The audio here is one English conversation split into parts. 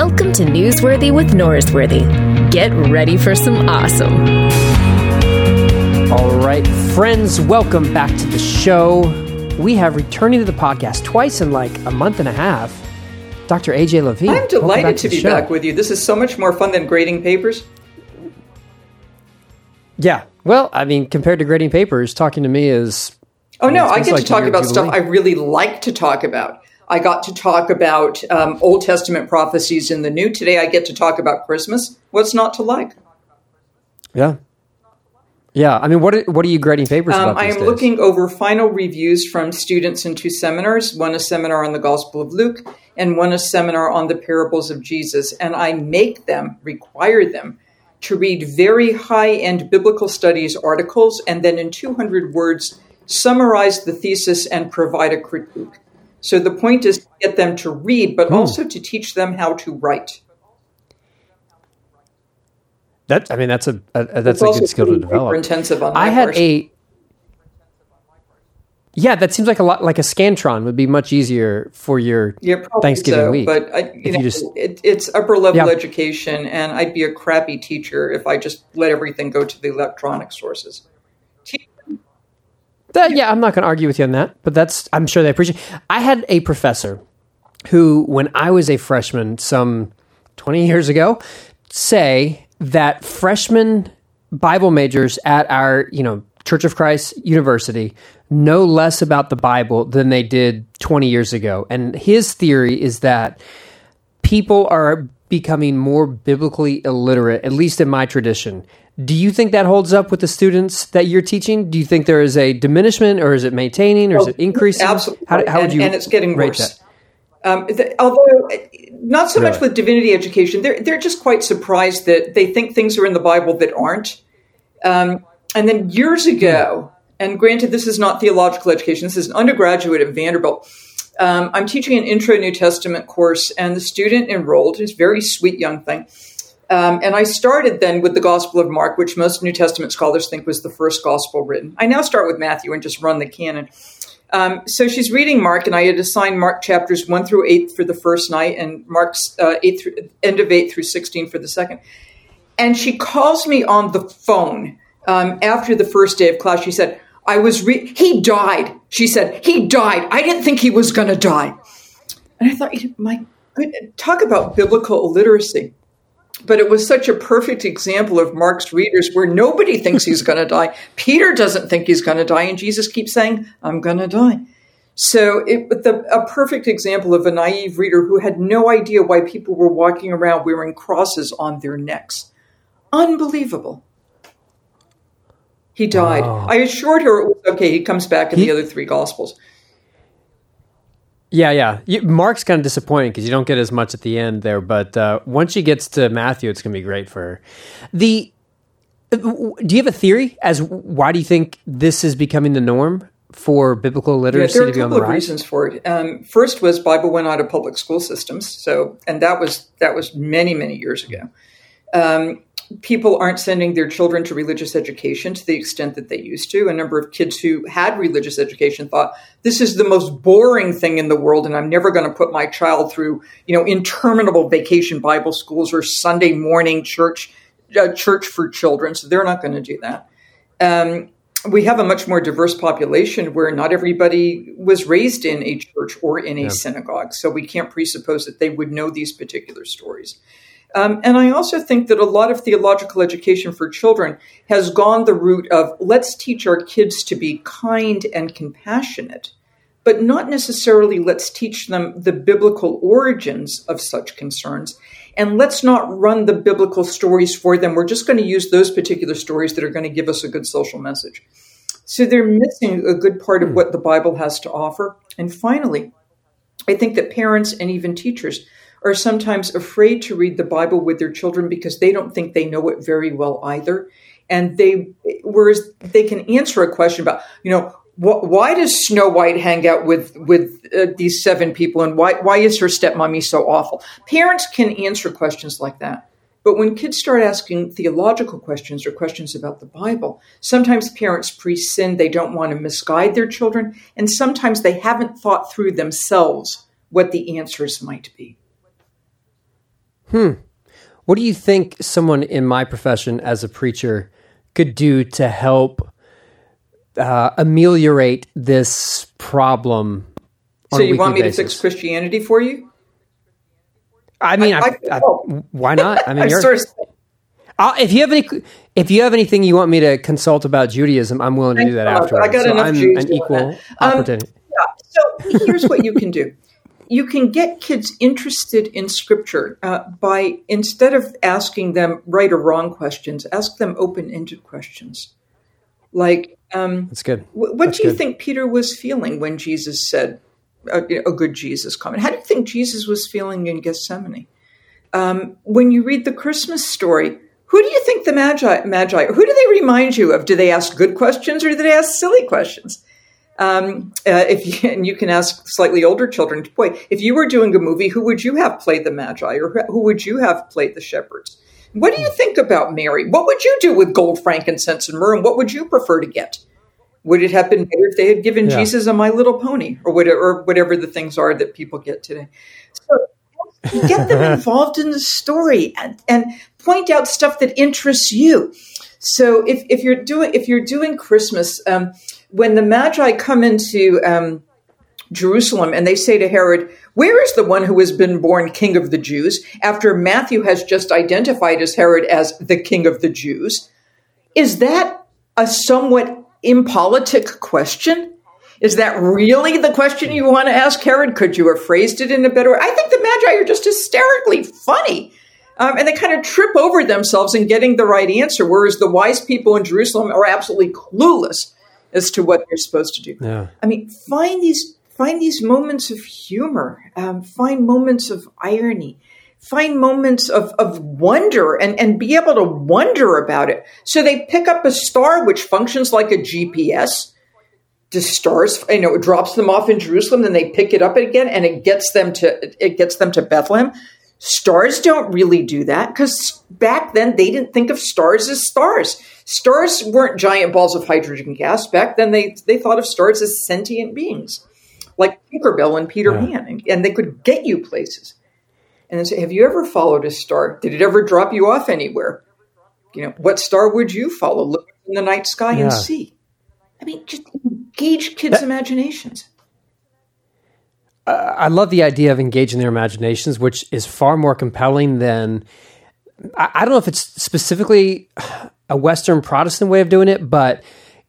Welcome to Newsworthy with Norsworthy. Get ready for some awesome. All right, friends, welcome back to the show. We have returning to the podcast twice in like a month and a half. Dr. AJ Levine. I'm delighted to, to be show. back with you. This is so much more fun than grading papers. Yeah. Well, I mean, compared to grading papers, talking to me is. Oh, no, I get like to talk about stuff I really like to talk about. I got to talk about um, Old Testament prophecies in the New. Today I get to talk about Christmas. What's not to like? Yeah. Yeah, I mean, what are, what are you grading papers um, I am days? looking over final reviews from students in two seminars. One a seminar on the Gospel of Luke, and one a seminar on the parables of Jesus. And I make them, require them, to read very high end biblical studies articles, and then in 200 words summarize the thesis and provide a critique. So the point is to get them to read, but hmm. also to teach them how to write. That I mean, that's a, a that's a good skill to develop. Intensive on I had part. a yeah, that seems like a lot like a scantron would be much easier for your yeah, Thanksgiving so, week. But I, you know, just, it, it's upper level yeah. education, and I'd be a crappy teacher if I just let everything go to the electronic sources. That, yeah, I'm not going to argue with you on that, but that's I'm sure they appreciate. I had a professor who, when I was a freshman, some 20 years ago, say that freshman Bible majors at our you know Church of Christ University know less about the Bible than they did 20 years ago, and his theory is that people are becoming more biblically illiterate, at least in my tradition. Do you think that holds up with the students that you're teaching? Do you think there is a diminishment, or is it maintaining, or is it increasing? Absolutely, how, how would you and, it's getting worse. Um, the, although not so really? much with divinity education, they're they're just quite surprised that they think things are in the Bible that aren't. Um, and then years ago, and granted, this is not theological education. This is an undergraduate at Vanderbilt. Um, I'm teaching an intro New Testament course, and the student enrolled, is a very sweet young thing um, and I started then with the Gospel of Mark, which most New Testament scholars think was the first gospel written. I now start with Matthew and just run the canon. Um, so she's reading Mark, and I had assigned Mark chapters one through eight for the first night, and Mark's uh, eight through, end of eight through sixteen for the second. And she calls me on the phone um, after the first day of class. She said, "I was re- he died." She said, "He died. I didn't think he was going to die." And I thought, my good, talk about biblical illiteracy but it was such a perfect example of Mark's readers where nobody thinks he's going to die. Peter doesn't think he's going to die, and Jesus keeps saying, I'm going to die. So it the, a perfect example of a naive reader who had no idea why people were walking around wearing crosses on their necks. Unbelievable. He died. Wow. I assured her it was okay. He comes back in he, the other three gospels. Yeah, yeah. Mark's kind of disappointing because you don't get as much at the end there, but uh, once she gets to Matthew, it's going to be great for her. The do you have a theory as why do you think this is becoming the norm for biblical literacy yeah, there are a couple of reasons for it. Um, first was Bible went out of public school systems, so and that was that was many many years ago. Um, people aren't sending their children to religious education to the extent that they used to. A number of kids who had religious education thought this is the most boring thing in the world, and I'm never going to put my child through, you know, interminable vacation Bible schools or Sunday morning church uh, church for children. So they're not going to do that. Um, we have a much more diverse population where not everybody was raised in a church or in a yeah. synagogue. So we can't presuppose that they would know these particular stories. Um, and I also think that a lot of theological education for children has gone the route of let's teach our kids to be kind and compassionate, but not necessarily let's teach them the biblical origins of such concerns. And let's not run the biblical stories for them. We're just going to use those particular stories that are going to give us a good social message. So they're missing a good part of hmm. what the Bible has to offer. And finally, I think that parents and even teachers are sometimes afraid to read the Bible with their children because they don't think they know it very well either. And they, whereas they can answer a question about, you know, wh- why does Snow White hang out with with uh, these seven people, and why why is her stepmommy so awful? Parents can answer questions like that. But when kids start asking theological questions or questions about the Bible, sometimes parents pre sin, they don't want to misguide their children, and sometimes they haven't thought through themselves what the answers might be. What do you think someone in my profession as a preacher could do to help uh, ameliorate this problem? So you want me weekly to fix? Christianity for you? I mean, I, I- I- why not? I mean, sort of- I'll, if you have any, if you have anything you want me to consult about Judaism, I'm willing to do that afterwards. I got so enough I'm Jews an equal. Um, opportunity. Yeah. So here's what you can do. You can get kids interested in scripture uh, by instead of asking them right or wrong questions, ask them open-ended questions. Like, um, That's good. wh- what That's do you good. think Peter was feeling when Jesus said, uh, you know, "A good Jesus comment"? How do you think Jesus was feeling in Gethsemane? Um, when you read the Christmas story, who do you think the magi, magi? Who do they remind you of? Do they ask good questions or do they ask silly questions? Um, uh, if you, and you can ask slightly older children, boy, if you were doing a movie, who would you have played the Magi, or who- would you have played the shepherds? What do you think about Mary? What would you do with gold, frankincense, and myrrh? And what would you prefer to get? Would it have been better if they had given Yeah. Jesus a My Little Pony, or whatever, or whatever the things are that people get today? So get them involved in the story and, and point out stuff that interests you. So if, if you're doing if you're doing Christmas, um, when the Magi come into um, Jerusalem and they say to Herod, "Where is the one who has been born King of the Jews?" After Matthew has just identified as Herod as the King of the Jews, is that a somewhat impolitic question? Is that really the question you want to ask Herod? Could you have phrased it in a better way? I think the Magi are just hysterically funny. Um, and they kind of trip over themselves in getting the right answer, whereas the wise people in Jerusalem are absolutely clueless as to what they're supposed to do. Yeah. I mean, find these find these moments of humor, um, find moments of irony, find moments of, of wonder, and and be able to wonder about it. So they pick up a star which functions like a GPS. The stars, you know, it drops them off in Jerusalem, then they pick it up again, and it gets them to it gets them to Bethlehem. Stars don't really do that because back then they didn't think of stars as stars. Stars weren't giant balls of hydrogen gas. Back then they, they thought of stars as sentient beings, like Tinkerbell and Peter Pan, and, and they could get you places. And then say, have you ever followed a star? Did it ever drop you off anywhere? You know, what star would you follow? Look in the night sky Yeah. and see. I mean, just engage kids' imaginations. I love the idea of engaging their imaginations, which is far more compelling than I, I don't know if it's specifically a Western Protestant way of doing it, but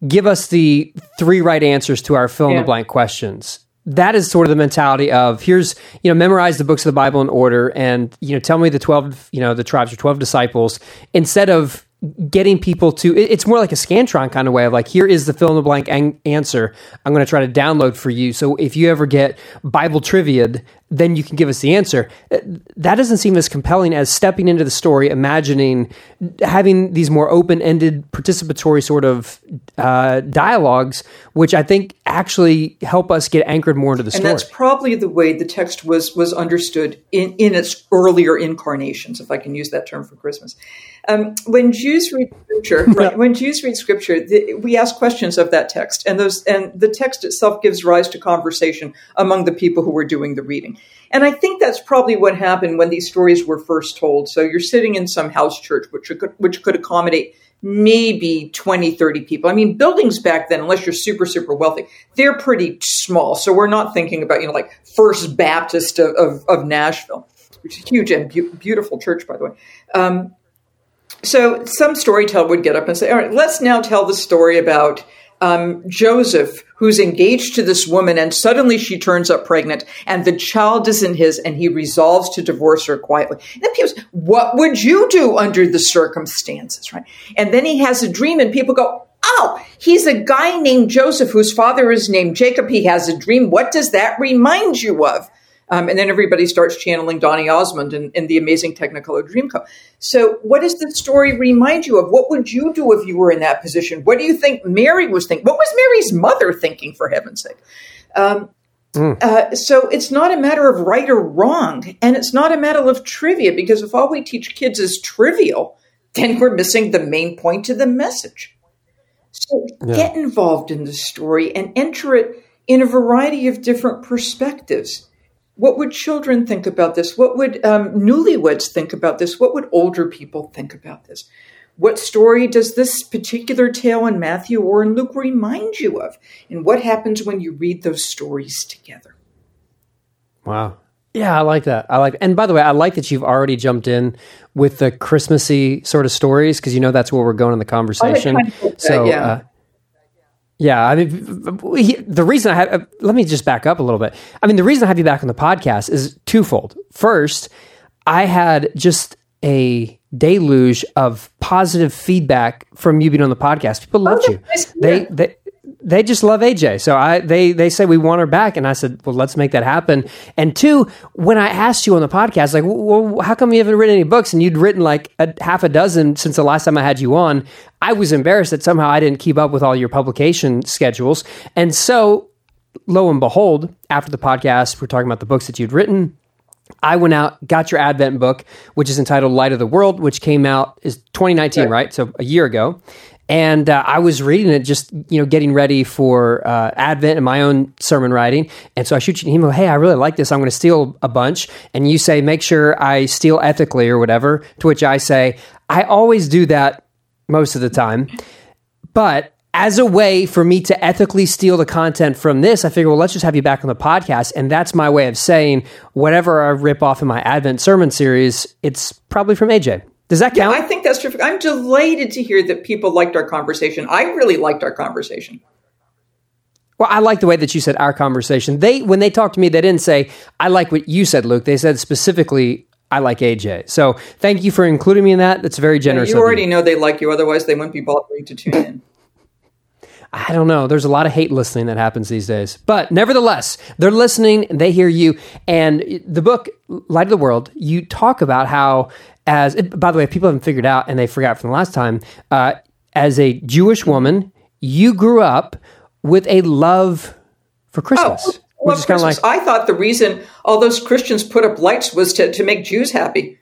give us the three right answers to our fill in Yeah. the blank questions. That is sort of the mentality of here's you know memorize the books of the Bible in order and you know tell me the twelve you know the tribes or twelve disciples instead of getting people to it's more like a scantron kind of way of like here is the fill in the blank an- answer i'm going to try to download for you so if you ever get bible trivia then you can give us the answer Uh, that doesn't seem as compelling as stepping into the story imagining having these more open-ended participatory sort of uh, dialogues which i think actually help us get anchored more into the And story And that's probably the way the text was was understood in, in its earlier incarnations, if I can use that term for Christmas. Um, when Jews read scripture, right, when Jews read scripture, the, we ask questions of that text, and those and the text itself gives rise to conversation among the people who were doing the reading. And I think that's probably what happened when these stories were first told. So you're sitting in some house church, which could, which could accommodate maybe 20, 30 people. I mean, buildings back then, unless you're super, super wealthy, they're pretty small. So we're not thinking about, you know, like First Baptist of, of, of Nashville, which is a huge and beau- beautiful church, by the way. Um, so some storyteller would get up and say, all right, let's now tell the story about um, Joseph, who's engaged to this woman, and suddenly she turns up pregnant, and the child isn't his, and he resolves to divorce her quietly. And then people say, what would you do under the circumstances, right? And then he has a dream, and people go, oh, he's a guy named Joseph whose father is named Jacob. He has a dream. What does that remind you of? Um, and then everybody starts channeling Donny Osmond in, in the amazing Technicolor Dreamcoat. So, what does the story remind you of? What would you do if you were in that position? What do you think Mary was thinking? What was Mary's mother thinking, for heaven's sake? Um, uh, so, it's not a matter of right or wrong, and it's not a matter of trivia, because if all we teach kids is trivial, then we're missing the main point of the message. So, get involved in the story and enter it in a variety of different perspectives What would children think about this? What would um, newlyweds think about this? What would older people think about this? What story does this particular tale in Matthew or in Luke remind you of? And what happens when you read those stories together? Wow. Yeah, I like that. I like, and by the way, I like that you've already jumped in with the Christmassy sort of stories because you know that's where we're going in the conversation. So, yeah. Uh, yeah, I mean, he, the reason I have, uh, let me just back up a little bit. I mean, the reason I have you back on the podcast is twofold. First, I had just a deluge of positive feedback from you being on the podcast. People loved Oh, you. nice They, they, they just love AJ. So I they they say we want her back, and I said, well, let's make that happen. And two, when I asked you on the podcast, like, well, how come you haven't written any books? And you'd written like a half a dozen since the last time I had you on. I was embarrassed that somehow I didn't keep up with all your publication schedules, and so lo and behold, after the podcast, we're talking about the books that you'd written. I went out, got your Advent book, which is entitled Light of the World, which came out is 2019, right? So a year ago. And uh, I was reading it, just you know, getting ready for uh, Advent and my own sermon writing. And so I shoot you an email, hey, I really like this. I'm going to steal a bunch. And you say, make sure I steal ethically or whatever. To which I say, I always do that most of the time. But as a way for me to ethically steal the content from this, I figure, well, let's just have you back on the podcast. And that's my way of saying whatever I rip off in my Advent sermon series, it's probably from AJ. Does that count? I think that's terrific. I'm delighted to hear that people liked our conversation. I really liked our conversation. well, I like the way that you said our conversation. They when they talked to me, they didn't say, I like what you said, Luke. They said specifically, I like AJ. So thank you for including me in that. That's very generous. You of already know they like you, otherwise they wouldn't be bothering to tune in. I don't know. There's a lot of hate listening that happens these days. But nevertheless, they're listening and they hear you. And the book, Light of the World, you talk about how, as, by the way, if people haven't figured out and they forgot from the last time, uh, as a Jewish woman, you grew up with a love for Christmas. Oh, which well, is kind like, Christmas. I thought the reason all those Christians put up lights was to, to make Jews happy.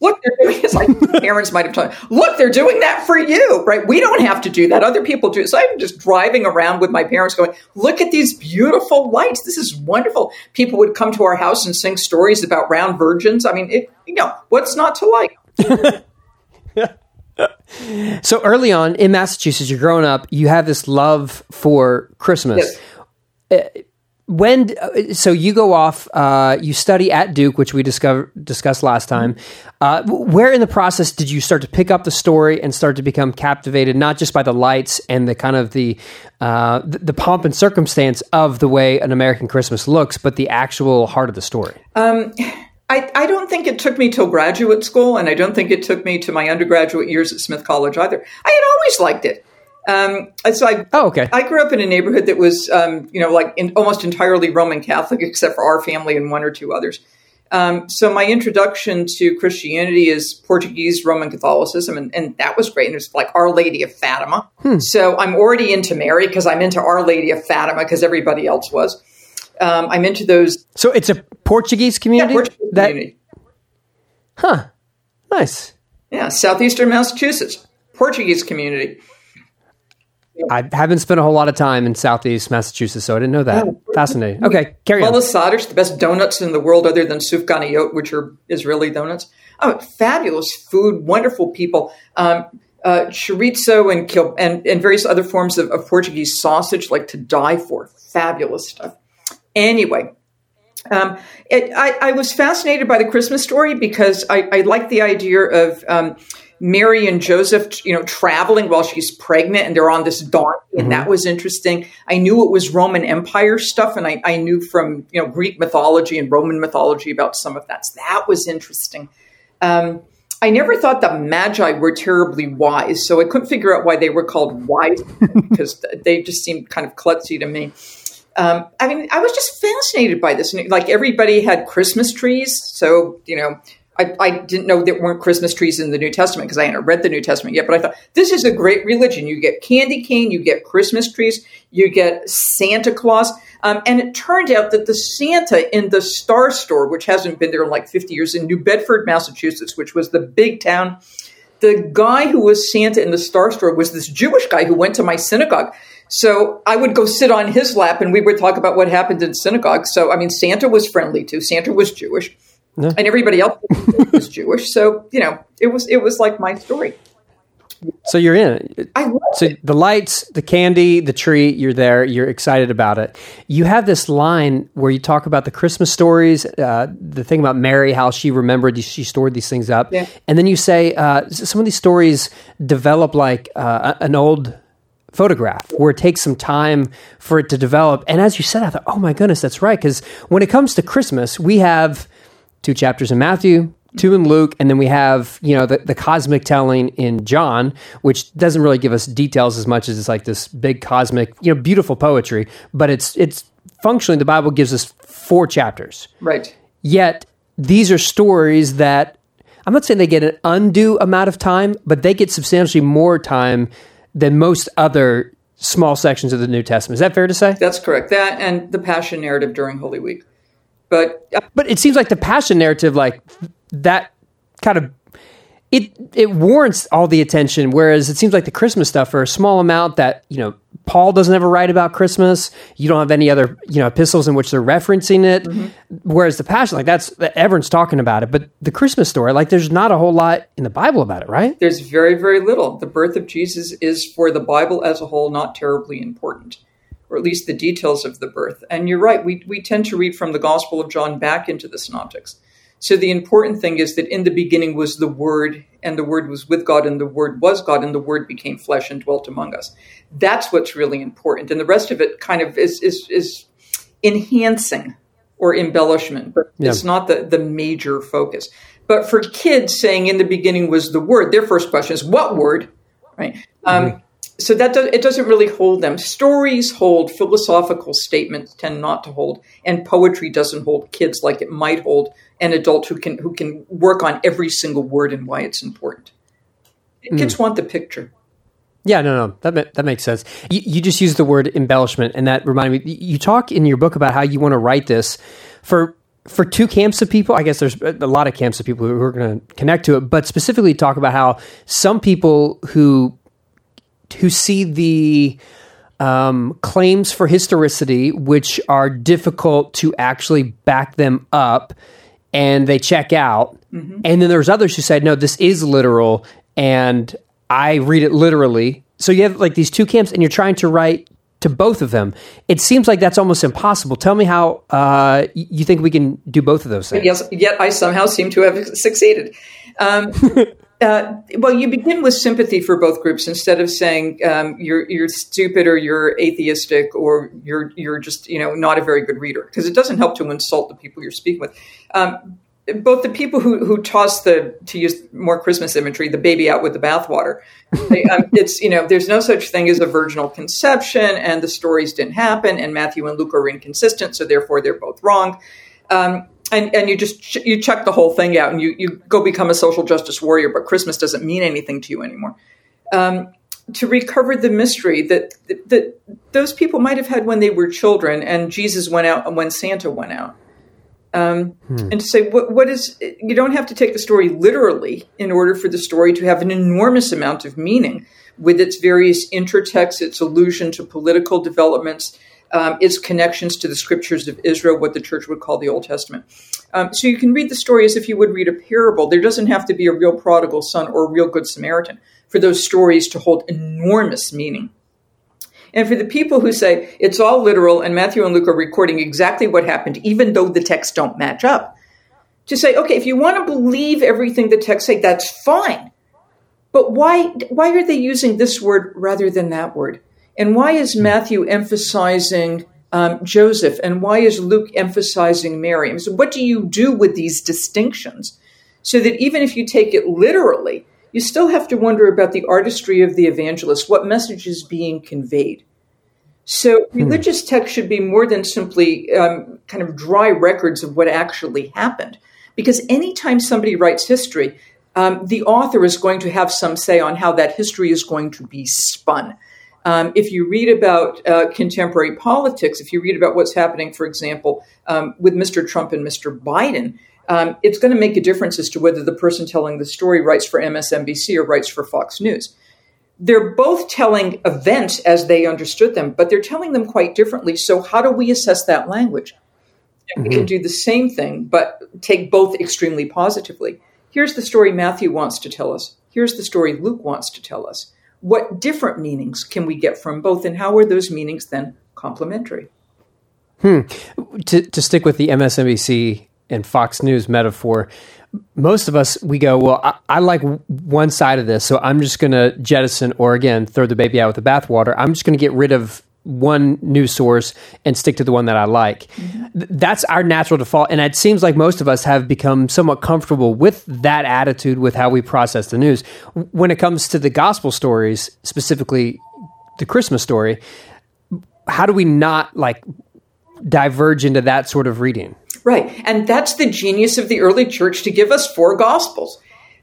Look, they're doing it's like parents might have told. Look, they're doing that for you, right? We don't have to do that. Other people do. So I'm just driving around with my parents, going, "Look at these beautiful lights. This is wonderful." People would come to our house and sing stories about round virgins. I mean, it, you know, what's not to like? so early on in Massachusetts, you're growing up, you have this love for Christmas. Yes. Uh, when uh, so you go off uh, you study at duke which we discover, discussed last time uh, where in the process did you start to pick up the story and start to become captivated not just by the lights and the kind of the uh, the, pomp and circumstance of the way an american christmas looks but the actual heart of the story I, I don't think it took me till graduate school, and I don't think it took me to my undergraduate years at Smith College either. I had always liked it. Um, so I, oh okay I grew up in a neighborhood that was, um, you know, like in, almost entirely Roman Catholic, except for our family and one or two others. Um, so my introduction to Christianity is Portuguese Roman Catholicism, and, and that was great. And it was like Our Lady of Fatima. So I'm already into Mary because I'm into Our Lady of Fatima because everybody else was. Um, I'm into those so it's a portuguese community Yeah, Portuguese that community. huh nice Yeah, southeastern Massachusetts, Portuguese community. I haven't spent a whole lot of time in southeast massachusetts so i didn't know that Oh. fascinating okay carry on Malasadas, the best donuts in the world other than sufganiyot, which are Israeli donuts. Oh, fabulous food, wonderful people. Um, uh, chorizo and, kil- and and various other forms of, of Portuguese sausage, like to die for. Fabulous stuff. Anyway, um, it, I, I was fascinated by the Christmas story because I, I like the idea of um, Mary and Joseph, you know, traveling while she's pregnant and they're on this donkey, and that was interesting. I knew it was Roman Empire stuff, and I, I knew from you know Greek mythology and Roman mythology about some of that. So that was interesting. Um, I never thought the Magi were terribly wise, so I couldn't figure out why they were called wise because they just seemed kind of klutzy to me. Um, I mean, I was just fascinated by this. And, Like everybody had Christmas trees, so you know, I, I didn't know there weren't Christmas trees in the New Testament because I hadn't read the New Testament yet. But I thought this is a great religion. You get candy cane, you get Christmas trees, you get Santa Claus, um, and it turned out that the Santa in the Star Store, which hasn't been there in like fifty years, in New Bedford, Massachusetts, which was the big town the guy who was Santa in the Star Store was this Jewish guy who went to my synagogue. So I would go sit on his lap and we would talk about what happened in synagogue. So, I mean, Santa was friendly too. Santa was Jewish and everybody else was Jewish. So, you know, it was, it was like my story. So you're in it. I love So it. the lights, the candy, the tree, you're there, you're excited about it. You have this line where you talk about the Christmas stories, uh, the thing about Mary, how she remembered, she stored these things up. Yeah. And then you say uh, some of these stories develop like uh, an old photograph where it takes some time for it to develop. And as you said, I thought, oh my goodness, that's right. Because when it comes to Christmas, we have two chapters in Matthew, two in Luke, and then we have, you know, the, the cosmic telling in John, which doesn't really give us details as much as it's like this big cosmic, you know, beautiful poetry, but it's it's functionally the Bible gives us four chapters. Right. Yet these are stories that I'm not saying they get an undue amount of time, but they get substantially more time than most other small sections of the New Testament. Is that fair to say? That's correct. That and the passion narrative during Holy Week. But uh, But it seems like the passion narrative, like that, kind of it it warrants all the attention. Whereas it seems like the Christmas stuff, for a small amount, that you know Paul doesn't ever write about Christmas. You don't have any other you know epistles in which they're referencing it. Whereas the passion, like that's everyone's talking about it. But the Christmas story, like there's not a whole lot in the Bible about it, right? there's very, very little. The birth of Jesus is, for the Bible as a whole, not terribly important, or at least the details of the birth. And you're right, we, we tend to read from the Gospel of John back into the Synoptics. So the important thing is that in the beginning was the Word, and the Word was with God, and the Word was God, and the Word became flesh and dwelt among us. That's what's really important. And the rest of it kind of is, is, is enhancing or embellishment, but it's not the, the major focus. But for kids saying in the beginning was the word, their first question is what word? Right. Um, so that does, it doesn't really hold them. Stories hold, philosophical statements tend not to hold, and poetry doesn't hold kids like it might hold an adult who can who can work on every single word and why it's important. Hmm. Kids want the picture. Yeah, no, no, that that makes sense. You, you just used the word embellishment, and that reminded me. You talk in your book about how you want to write this for for two camps of people. I guess there's a lot of camps of people who are going to connect to it, but specifically talk about how some people who who see the um, claims for historicity, which are difficult to actually back them up, and they check out. And then there's others who said, no, this is literal, and I read it literally. So you have like these two camps, and you're trying to write to both of them. It seems like that's almost impossible. Tell me how uh, you think we can do both of those things. Yes, yet I somehow seem to have succeeded. Um, uh, well, you begin with sympathy for both groups instead of saying um, you're you're stupid or you're atheistic or you're you're just you know not a very good reader because it doesn't help to insult the people you're speaking with. Um, both the people who who toss the to use more Christmas imagery, the baby out with the bathwater. um, it's you know there's no such thing as a virginal conception, and the stories didn't happen, and Matthew and Luke are inconsistent, so therefore they're both wrong. Um, and and you just ch- you check the whole thing out, and you you go become a social justice warrior. But Christmas doesn't mean anything to you anymore. Um, to recover the mystery that, that that those people might have had when they were children, and Jesus went out and when Santa went out um, and to say what, what is you don't have to take the story literally in order for the story to have an enormous amount of meaning with its various intertexts its allusion to political developments um, its connections to the scriptures of israel what the church would call the old testament um, so you can read the story as if you would read a parable there doesn't have to be a real prodigal son or a real good samaritan for those stories to hold enormous meaning and for the people who say it's all literal and Matthew and Luke are recording exactly what happened, even though the texts don't match up, to say, okay, if you want to believe everything the texts say, that's fine. But why why are they using this word rather than that word? And why is Matthew emphasizing um, Joseph? And why is Luke emphasizing Mary? And so what do you do with these distinctions? So that even if you take it literally, you still have to wonder about the artistry of the evangelist, what message is being conveyed. So religious text should be more than simply um, kind of dry records of what actually happened. Because anytime somebody writes history, um, the author is going to have some say on how that history is going to be spun. Um, if you read about uh, contemporary politics, if you read about what's happening, for example, um, with Mr. Trump and Mr. Biden, um, it's going to make a difference as to whether the person telling the story writes for MSNBC or writes for Fox News. they're both telling events as they understood them, but they're telling them quite differently. So, how do we assess that language? Mm-hmm. We can do the same thing, but take both extremely positively. Here's the story Matthew wants to tell us. Here's the story Luke wants to tell us. What different meanings can we get from both, and how are those meanings then complementary? Hmm. To, to stick with the MSNBC and Fox News metaphor, most of us we go well I, I, like one side of this so i'm just going to jettison or again throw the baby out with the bathwater i'm just going to get rid of one news source and stick to the one that i like mm-hmm. that's our natural default and it seems like most of us have become somewhat comfortable with that attitude with how we process the news when it comes to the gospel stories specifically the christmas story how do we not like diverge into that sort of reading Right. And that's the genius of the early church to give us four gospels.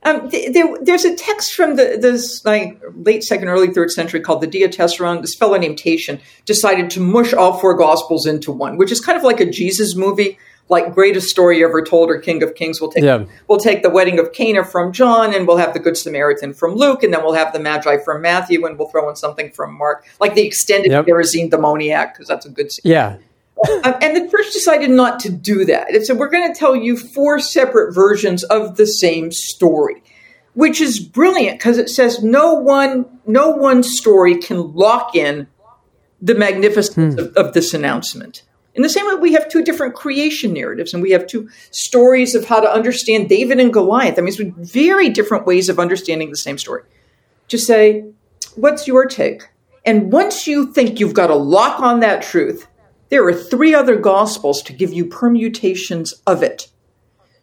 Um, there, there's a text from the this like late second, early third century called the Diatessaron. This fellow named Tatian decided to mush all four gospels into one, which is kind of like a Jesus movie, like greatest story ever told or King of Kings. We'll take yeah. we'll take the wedding of Cana from John, and we'll have the Good Samaritan from Luke, and then we'll have the Magi from Matthew, and we'll throw in something from Mark, like the extended yep. Gerasene demoniac, because that's a good. Scene. Yeah, um, and the church decided not to do that. It said, we're going to tell you four separate versions of the same story, which is brilliant because it says no one, no one story can lock in the magnificence hmm. of, of this announcement. In the same way, we have two different creation narratives and we have two stories of how to understand David and Goliath. I mean, it's very different ways of understanding the same story. Just say, what's your take? And once you think you've got a lock on that truth, there are three other gospels to give you permutations of it.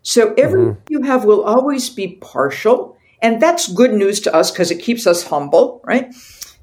So everything mm-hmm. you have will always be partial. And that's good news to us because it keeps us humble, right?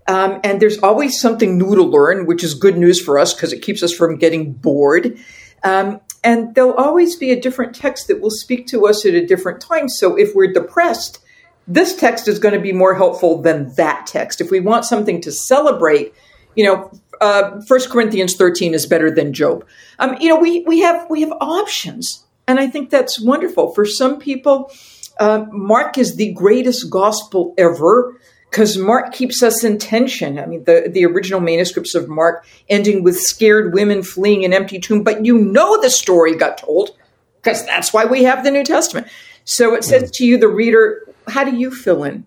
Um, and there's always something new to learn, which is good news for us because it keeps us from getting bored. Um, and there'll always be a different text that will speak to us at a different time. So if we're depressed, this text is going to be more helpful than that text. If we want something to celebrate, you know, uh, First Corinthians 13 is better than Job. Um, you know, we, we have we have options, and I think that's wonderful. For some people, uh, Mark is the greatest gospel ever because Mark keeps us in tension. I mean, the, the original manuscripts of Mark ending with scared women fleeing an empty tomb, but you know the story got told because that's why we have the New Testament. So it says to you, the reader, how do you fill in?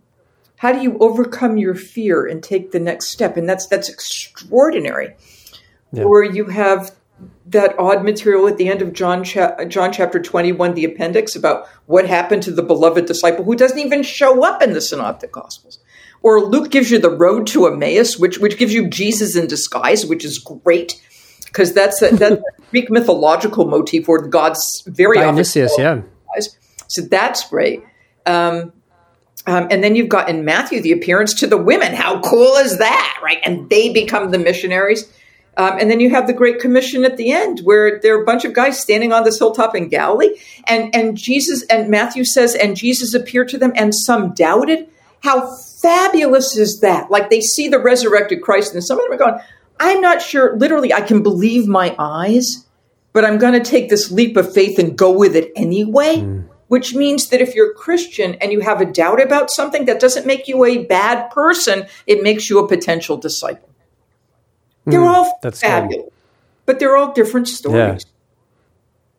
How do you overcome your fear and take the next step and that's that's extraordinary yeah. or you have that odd material at the end of John cha- John chapter 21 the appendix about what happened to the beloved disciple who doesn't even show up in the synoptic gospels or Luke gives you the road to Emmaus which which gives you Jesus in disguise which is great because that's a, that's a Greek mythological motif or God's very Dionysus, yeah. So that's great. Um, um, and then you've got in Matthew the appearance to the women. How cool is that, right? And they become the missionaries. Um, and then you have the Great Commission at the end, where there are a bunch of guys standing on this hilltop in Galilee, and and Jesus and Matthew says, and Jesus appeared to them, and some doubted. How fabulous is that? Like they see the resurrected Christ, and some of them are going, "I'm not sure. Literally, I can believe my eyes, but I'm going to take this leap of faith and go with it anyway." Mm which means that if you're Christian and you have a doubt about something, that doesn't make you a bad person. It makes you a potential disciple. They're mm, all fabulous, cool. but they're all different stories. Yeah.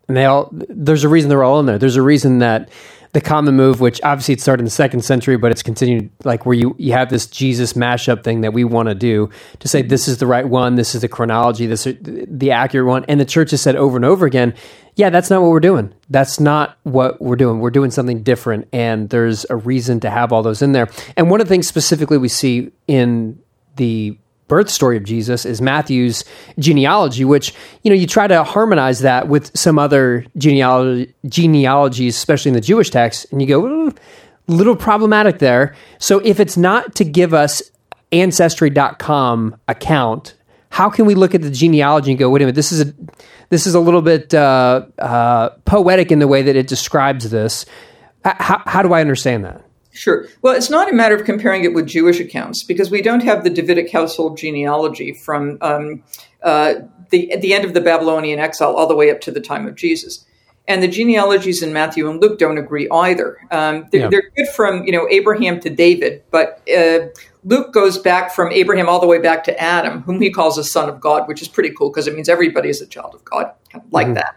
And they all, there's a reason they're all in there. There's a reason that the common move, which obviously it started in the second century, but it's continued like where you, you have this Jesus mashup thing that we want to do to say this is the right one, this is the chronology, this is the accurate one. And the church has said over and over again, yeah, that's not what we're doing. That's not what we're doing. We're doing something different. And there's a reason to have all those in there. And one of the things specifically we see in the birth story of Jesus is Matthew's genealogy, which you know you try to harmonize that with some other genealogies, especially in the Jewish text, and you go mm, little problematic there. So if it's not to give us ancestry.com account, how can we look at the genealogy and go, wait a minute, this is a this is a little bit uh, uh, poetic in the way that it describes this. How, how do I understand that? Sure. Well, it's not a matter of comparing it with Jewish accounts because we don't have the Davidic household genealogy from um, uh, the the end of the Babylonian exile all the way up to the time of Jesus. and the genealogies in Matthew and Luke don't agree either. Um, they're, Yeah. they're good from you know Abraham to David, but uh, Luke goes back from Abraham all the way back to Adam, whom he calls a son of God, which is pretty cool because it means everybody is a child of God, kind of like that.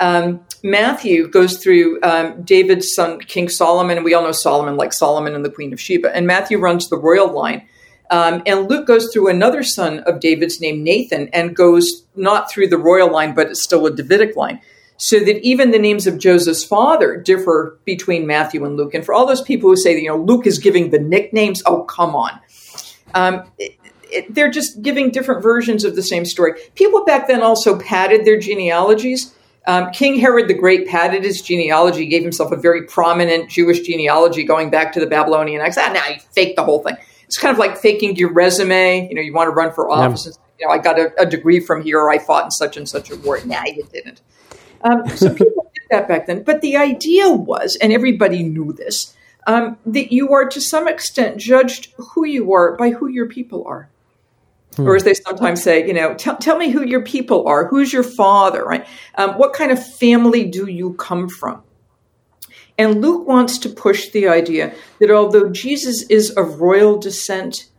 Um, Matthew goes through um, David's son, King Solomon, and we all know Solomon, like Solomon and the Queen of Sheba. And Matthew runs the royal line. Um, and Luke goes through another son of David's named Nathan and goes not through the royal line, but it's still a Davidic line. So that even the names of Joseph's father differ between Matthew and Luke. And for all those people who say, that, you know, Luke is giving the nicknames, oh, come on. Um, it, it, they're just giving different versions of the same story. People back then also padded their genealogies. Um, King Herod the Great padded his genealogy, gave himself a very prominent Jewish genealogy going back to the Babylonian exile. Now you fake the whole thing. It's kind of like faking your resume. You know, you want to run for office. and, You know, I got a, a degree from here. Or I fought in such and such a war. Nah, you didn't. Um, so people did that back then. But the idea was, and everybody knew this, um, that you are to some extent judged who you are by who your people are. Or as they sometimes say, you know, tell, tell me who your people are. Who's your father, right? Um, what kind of family do you come from? And Luke wants to push the idea that although Jesus is of royal descent,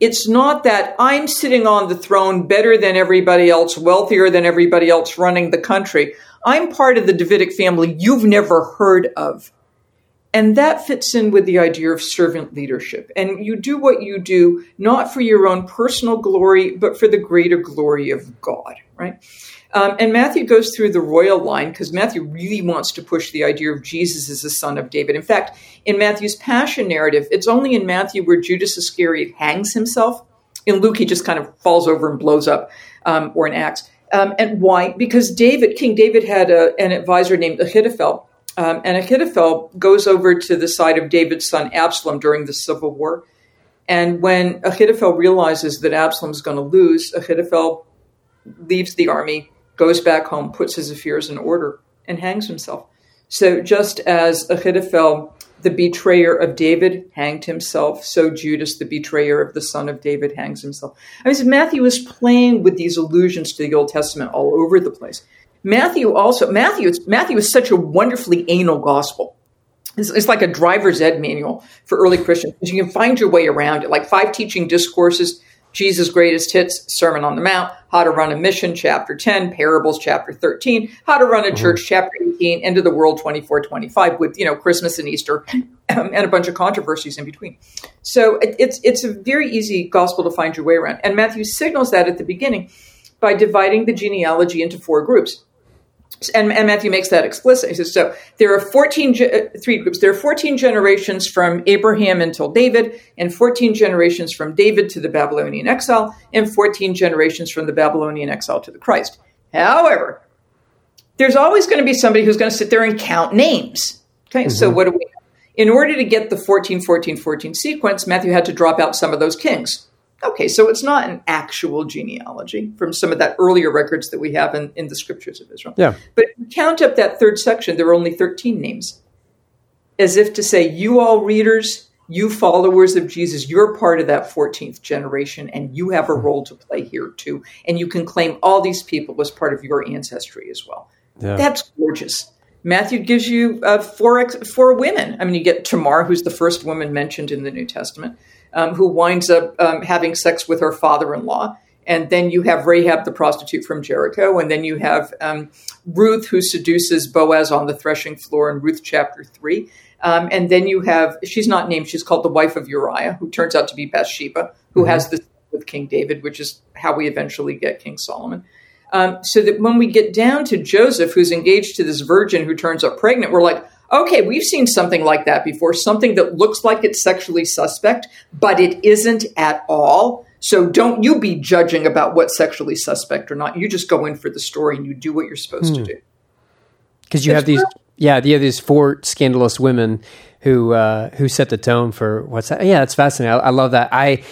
it's not that I'm sitting on the throne better than everybody else, wealthier than everybody else running the country. I'm part of the Davidic family you've never heard of. And that fits in with the idea of servant leadership. And you do what you do not for your own personal glory, but for the greater glory of God, right? Um, and Matthew goes through the royal line because Matthew really wants to push the idea of Jesus as the son of David. In fact, in Matthew's passion narrative, it's only in Matthew where Judas Iscariot hangs himself. In Luke, he just kind of falls over and blows up, um, or in Acts. Um, and why? Because David, King David, had a, an advisor named Ahithophel. Um, and Ahithophel goes over to the side of David's son Absalom during the civil war. And when Ahithophel realizes that Absalom's going to lose, Ahithophel leaves the army, goes back home, puts his affairs in order, and hangs himself. So just as Ahithophel, the betrayer of David, hanged himself, so Judas, the betrayer of the son of David, hangs himself. I mean, Matthew is playing with these allusions to the Old Testament all over the place. Matthew also Matthew Matthew is such a wonderfully anal gospel. It's, it's like a driver's ed manual for early Christians. You can find your way around it, like five teaching discourses, Jesus' greatest hits, Sermon on the Mount, How to Run a Mission, chapter 10, Parables, chapter 13, How to Run a mm-hmm. Church, chapter 18, End of the World, 24, 25, with, you know, Christmas and Easter and a bunch of controversies in between. So it, it's, it's a very easy gospel to find your way around. And Matthew signals that at the beginning by dividing the genealogy into four groups. And, and, Matthew makes that explicit. He says, so there are 14, ge- uh, three groups. There are 14 generations from Abraham until David, and 14 generations from David to the Babylonian exile, and 14 generations from the Babylonian exile to the Christ. However, there's always going to be somebody who's going to sit there and count names. Okay, mm-hmm. so what do we In order to get the 14, 14, 14 sequence, Matthew had to drop out some of those kings. Okay, so it's not an actual genealogy from some of that earlier records that we have in, in the scriptures of Israel. Yeah. But if you count up that third section, there are only 13 names. As if to say, you all readers, you followers of Jesus, you're part of that 14th generation and you have a role to play here too. And you can claim all these people as part of your ancestry as well. Yeah. That's gorgeous. Matthew gives you uh, four, four women. I mean, you get Tamar, who's the first woman mentioned in the New Testament um, who winds up um, having sex with her father in law. And then you have Rahab, the prostitute from Jericho. And then you have um, Ruth, who seduces Boaz on the threshing floor in Ruth chapter 3. Um, and then you have, she's not named, she's called the wife of Uriah, who turns out to be Bathsheba, who mm-hmm. has this with King David, which is how we eventually get King Solomon. Um, so that when we get down to Joseph, who's engaged to this virgin who turns up pregnant, we're like, okay, we've seen something like that before, something that looks like it's sexually suspect, but it isn't at all. So don't you be judging about what's sexually suspect or not. You just go in for the story and you do what you're supposed hmm. to do. Because you it's have these, yeah, you have these four scandalous women who uh, who set the tone for what's that? Yeah, that's fascinating. I, I love that. I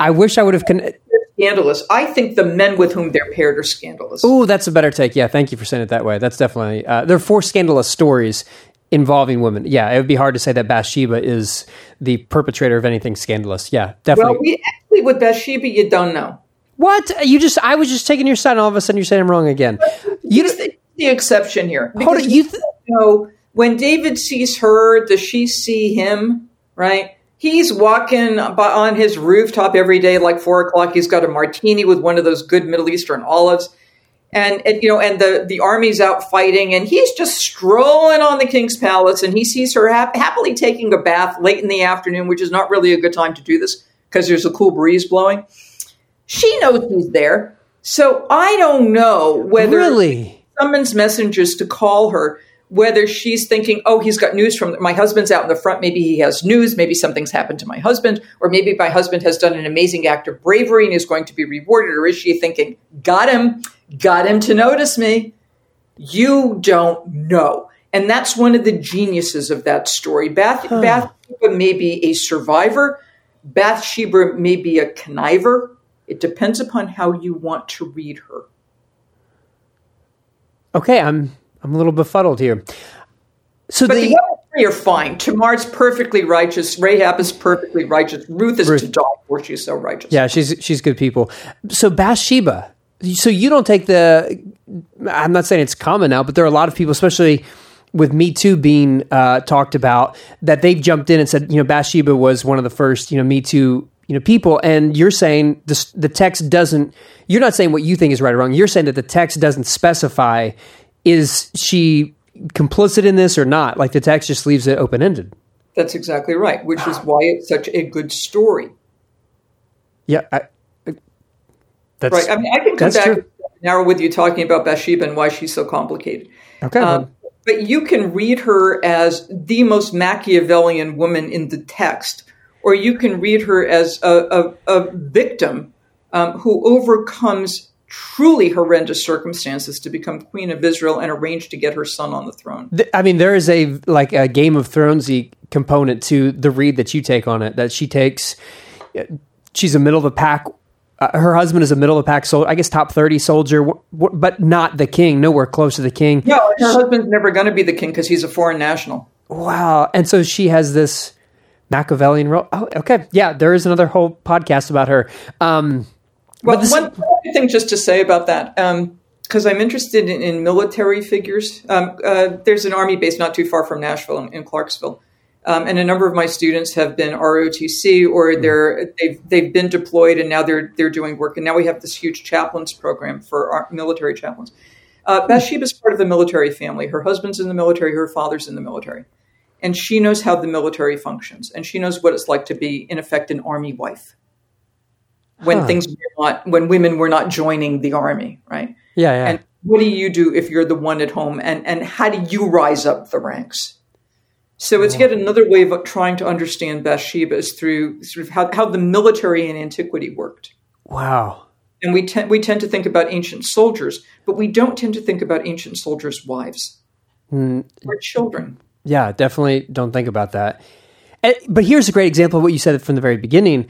I wish I would have. Con- scandalous. I think the men with whom they're paired are scandalous. Oh, that's a better take. Yeah, thank you for saying it that way. That's definitely uh, there are four scandalous stories involving women. Yeah, it would be hard to say that Bathsheba is the perpetrator of anything scandalous. Yeah, definitely. Well, we actually with Bathsheba, you don't know. What you just? I was just taking your side, and all of a sudden you're saying I'm wrong again. You just, the exception here. Hold on, you. Th- know, when David sees her, does she see him? Right? He's walking on his rooftop every day, like four o'clock. He's got a martini with one of those good Middle Eastern olives, and, and you know, and the the army's out fighting, and he's just strolling on the king's palace, and he sees her hap- happily taking a bath late in the afternoon, which is not really a good time to do this because there's a cool breeze blowing. She knows he's there, so I don't know whether really summons messengers to call her whether she's thinking, oh, he's got news from my husband's out in the front. Maybe he has news. Maybe something's happened to my husband, or maybe my husband has done an amazing act of bravery and is going to be rewarded. Or is she thinking, got him, got him to notice me? You don't know. And that's one of the geniuses of that story. Bath, huh. Bathsheba may be a survivor. Bathsheba may be a conniver. It depends upon how you want to read her. Okay, I'm I'm a little befuddled here. So but the, the other three are fine. Tamar's perfectly righteous. Rahab is perfectly righteous. Ruth is Ruth. to die for. She's so righteous. Yeah, she's she's good people. So Bathsheba. So you don't take the. I'm not saying it's common now, but there are a lot of people, especially with Me Too being uh, talked about, that they've jumped in and said, you know, Bathsheba was one of the first, you know, Me Too you know people and you're saying this, the text doesn't you're not saying what you think is right or wrong you're saying that the text doesn't specify is she complicit in this or not? Like the text just leaves it open ended. That's exactly right, which is why it's such a good story. Yeah, I, that's right. I mean, I can come back true. now with you talking about Bathsheba and why she's so complicated. Okay. Um, but you can read her as the most Machiavellian woman in the text, or you can read her as a, a, a victim um, who overcomes truly horrendous circumstances to become queen of Israel and arrange to get her son on the throne. I mean, there is a like a Game of Thronesy component to the read that you take on it. That she takes, she's a middle of the pack. Uh, her husband is a middle of the pack soldier, I guess top thirty soldier, w- w- but not the king. Nowhere close to the king. No, her she, husband's never going to be the king because he's a foreign national. Wow, and so she has this Machiavellian role. Oh, okay, yeah, there is another whole podcast about her. Um, well, this, one thing just to say about that, because um, I'm interested in, in military figures. Um, uh, there's an army base not too far from Nashville in, in Clarksville. Um, and a number of my students have been ROTC or hmm. they're they've they've been deployed and now they're they're doing work and now we have this huge chaplains program for our military chaplains. Uh, Bathsheba is part of the military family. Her husband's in the military. Her father's in the military, and she knows how the military functions and she knows what it's like to be in effect an army wife when huh. things were not when women were not joining the army, right? Yeah, yeah. And what do you do if you're the one at home, and and how do you rise up the ranks? So it's yet another way of trying to understand Bathsheba is through sort of how, how the military in antiquity worked. Wow. And we tend we tend to think about ancient soldiers, but we don't tend to think about ancient soldiers' wives mm. or children. Yeah, definitely don't think about that. And, but here's a great example of what you said from the very beginning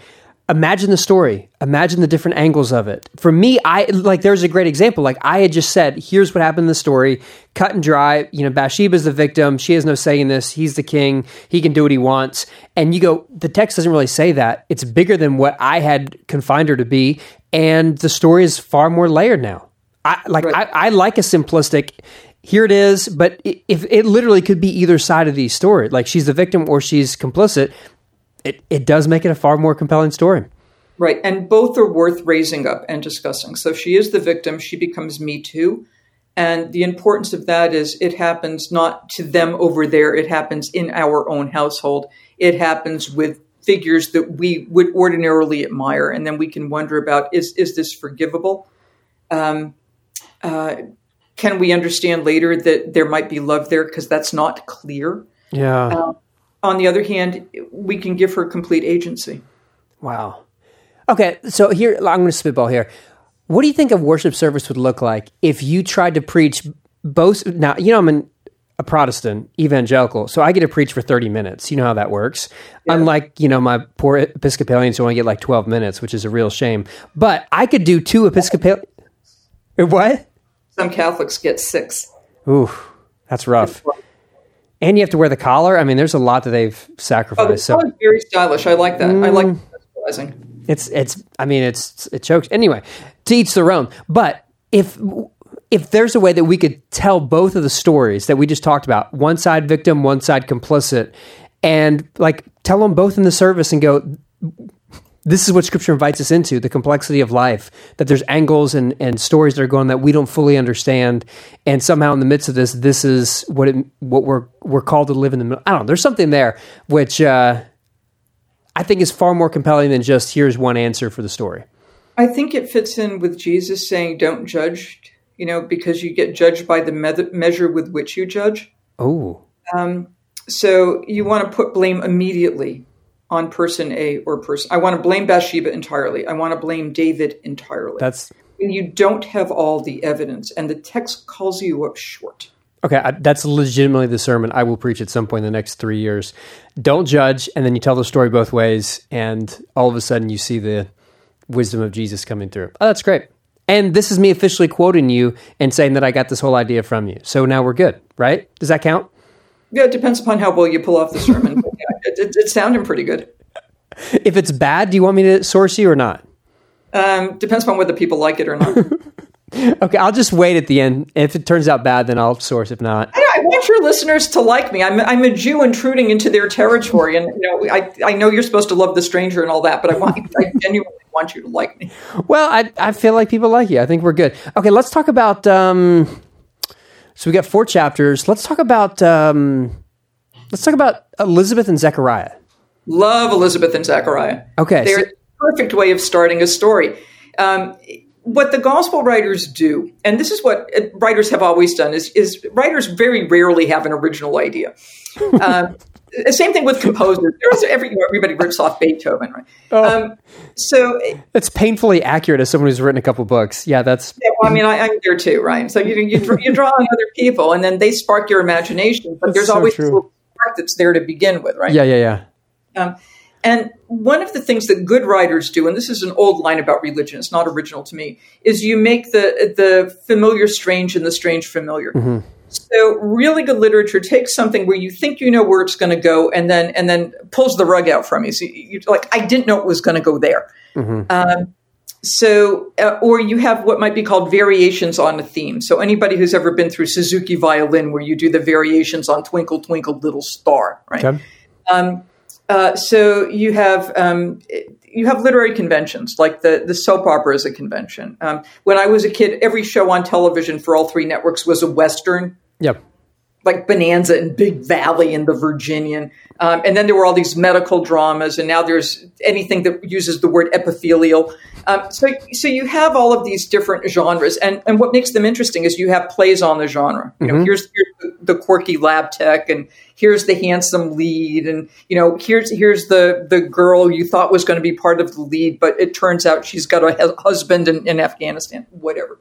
imagine the story imagine the different angles of it. For me i like there's a great example. Like i had just said here's what happened in the story. Cut and dry. You know bathsheba's the victim. She has no say in this. He's the king. He can do what he wants. And you go the text doesn't really say that. It's bigger than what i had confined her to be. And the story is far more layered now. I like right. I, I like a simplistic here it is. But if it literally could be either side of the story like she's the victim or she's complicit it, it does make it a far more compelling story. Right. And both are worth raising up and discussing. So she is the victim, she becomes Me Too. And the importance of that is it happens not to them over there, it happens in our own household. It happens with figures that we would ordinarily admire. And then we can wonder about is, is this forgivable? Um, uh, can we understand later that there might be love there? Because that's not clear. Yeah. Uh, on the other hand, we can give her complete agency. Wow. Okay, so here I'm going to spitball here. What do you think a worship service would look like if you tried to preach both? Now, you know, I'm an, a Protestant evangelical, so I get to preach for 30 minutes. You know how that works. Yeah. Unlike, you know, my poor Episcopalians who only get like 12 minutes, which is a real shame. But I could do two Episcopal. What? Some Catholics get six. Ooh, that's rough and you have to wear the collar. I mean, there's a lot that they've sacrificed. Oh, the so very stylish. I like that. Mm, I like mm. It's it's. I mean, it's it chokes. Anyway, to each their own. But if if there's a way that we could tell both of the stories that we just talked about, one side victim, one side complicit, and like tell them both in the service and go, this is what scripture invites us into the complexity of life that there's angles and, and stories that are going that we don't fully understand. And somehow in the midst of this this is what it, what we're we're called to live in the middle. I don't know there's something there which uh, i think is far more compelling than just here's one answer for the story. I think it fits in with Jesus saying, "Don't judge," you know, because you get judged by the me- measure with which you judge. oh. Um, So you want to put blame immediately on person A or person. I want to blame Bathsheba entirely. I want to blame David entirely. that's when you don't have all the evidence, and the text calls you up short. Okay, I, that's legitimately the sermon I will preach at some point in the next three years. Don't judge, and then you tell the story both ways, and all of a sudden you see the wisdom of Jesus coming through. Oh, that's great. And this is me officially quoting you and saying that I got this whole idea from you. So now we're good, right? Does that count? Yeah, it depends upon how well you pull off the sermon. it, it, it sounded pretty good. If it's bad, do you want me to source you or not? Um, depends upon whether people like it or not. Okay, I'll just wait at the end. If it turns out bad, then I'll source. If not, I, I want your listeners to like me. I'm, I'm a Jew intruding into their territory, and you know, I, I know you're supposed to love the stranger and all that, but I want I genuinely want you to like me. well, I, I feel like people like you. I think we're good. Okay, let's talk about. Um, so we got four chapters. Let's talk about. Um, let's talk about Elizabeth and Zechariah. Love Elizabeth and Zechariah. Okay, They're so- the perfect way of starting a story. Um, what the gospel writers do, and this is what uh, writers have always done, is, is writers very rarely have an original idea. Um, the same thing with composers. There's every, everybody rips off Beethoven, right? Um, so, That's painfully accurate as someone who's written a couple books. Yeah, that's yeah, well, I mean, I, I'm there too, right? So you, you, you draw on other people, and then they spark your imagination, but That's there's so always true. That's there to begin with, right? yeah, yeah, yeah. Um, and one of the things that good writers do, and this is an old line about religion, it's not original to me, is you make the the familiar strange and the strange familiar. So really good literature takes something where you think you know where it's going to go, and then and then pulls the rug out from you. So you, you're like, I didn't know it was going to go there. Um, so, uh, or you have what might be called variations on a theme. So, anybody who's ever been through Suzuki violin, where you do the variations on "Twinkle Twinkle Little Star," right? Okay. Uh, so you have um, you have literary conventions like the the soap opera is a convention. Um, when I was a kid, every show on television for all three networks was a western, Yep. Like Bonanza and Big Valley and The Virginian. Um, and then there were all these medical dramas, and now there's anything that uses the word epithelial. Um, so, so you have all of these different genres, and, and what makes them interesting is you have plays on the genre. You know, here's, here's the, the quirky lab tech, and here's the handsome lead, and you know, here's here's the the girl you thought was going to be part of the lead, but it turns out she's got a husband in, in Afghanistan. Whatever.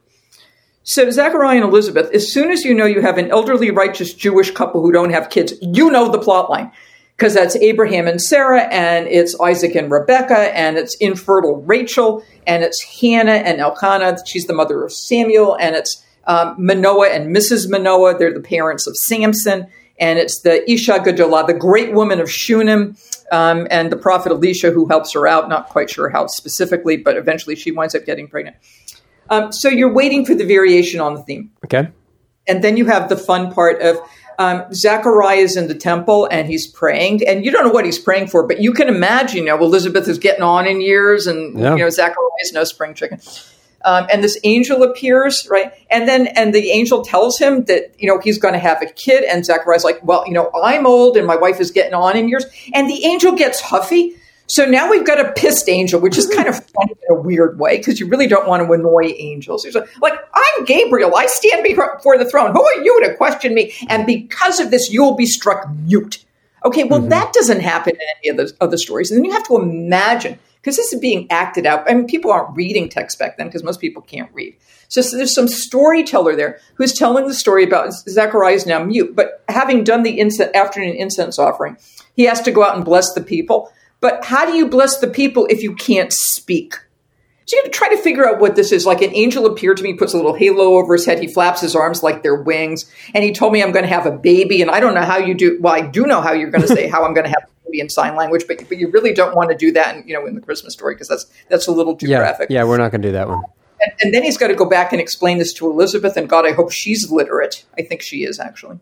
So, Zachariah and Elizabeth, as soon as you know you have an elderly righteous Jewish couple who don't have kids, you know the plot line. Because that's Abraham and Sarah, and it's Isaac and Rebecca, and it's infertile Rachel, and it's Hannah and Elkanah. She's the mother of Samuel, and it's um, Manoah and Mrs. Manoah. They're the parents of Samson, and it's the Isha Gadolah, the great woman of Shunem, um, and the prophet Elisha who helps her out. Not quite sure how specifically, but eventually she winds up getting pregnant. Um, so you're waiting for the variation on the theme. Okay. And then you have the fun part of um, Zachariah is in the temple and he's praying, and you don't know what he's praying for, but you can imagine, you know, Elizabeth is getting on in years, and Yeah. you know, Zachariah is no spring chicken. Um, and this angel appears, right? And then, and the angel tells him that, you know, he's going to have a kid. And Zachariah's like, well, you know, I'm old and my wife is getting on in years. And the angel gets huffy. So now we've got a pissed angel, which is kind of funny in a weird way because you really don't want to annoy angels. He's like, I'm Gabriel. I stand before the throne. Who are you to question me? And because of this, you'll be struck mute. Okay, well, mm-hmm. that doesn't happen in any of the other stories. And then you have to imagine, because this is being acted out. I mean, people aren't reading text back then because most people can't read. So, so there's some storyteller there who's telling the story about Zechariah is now mute, but having done the incense, afternoon incense offering, he has to go out and bless the people. But how do you bless the people if you can't speak? So you have to try to figure out what this is. Like an angel appeared to me, puts a little halo over his head. He flaps his arms like they're wings. And he told me I'm going to have a baby. And I don't know how you do. Well, I do know how you're going to say how I'm going to have a baby in sign language, but, but you really don't want to do that in, you know, in the Christmas story because that's, that's a little too Yeah. graphic. Yeah, we're not going to do that one. and, and then he's got to go back and explain this to Elizabeth. And God, I hope she's literate. I think she is actually.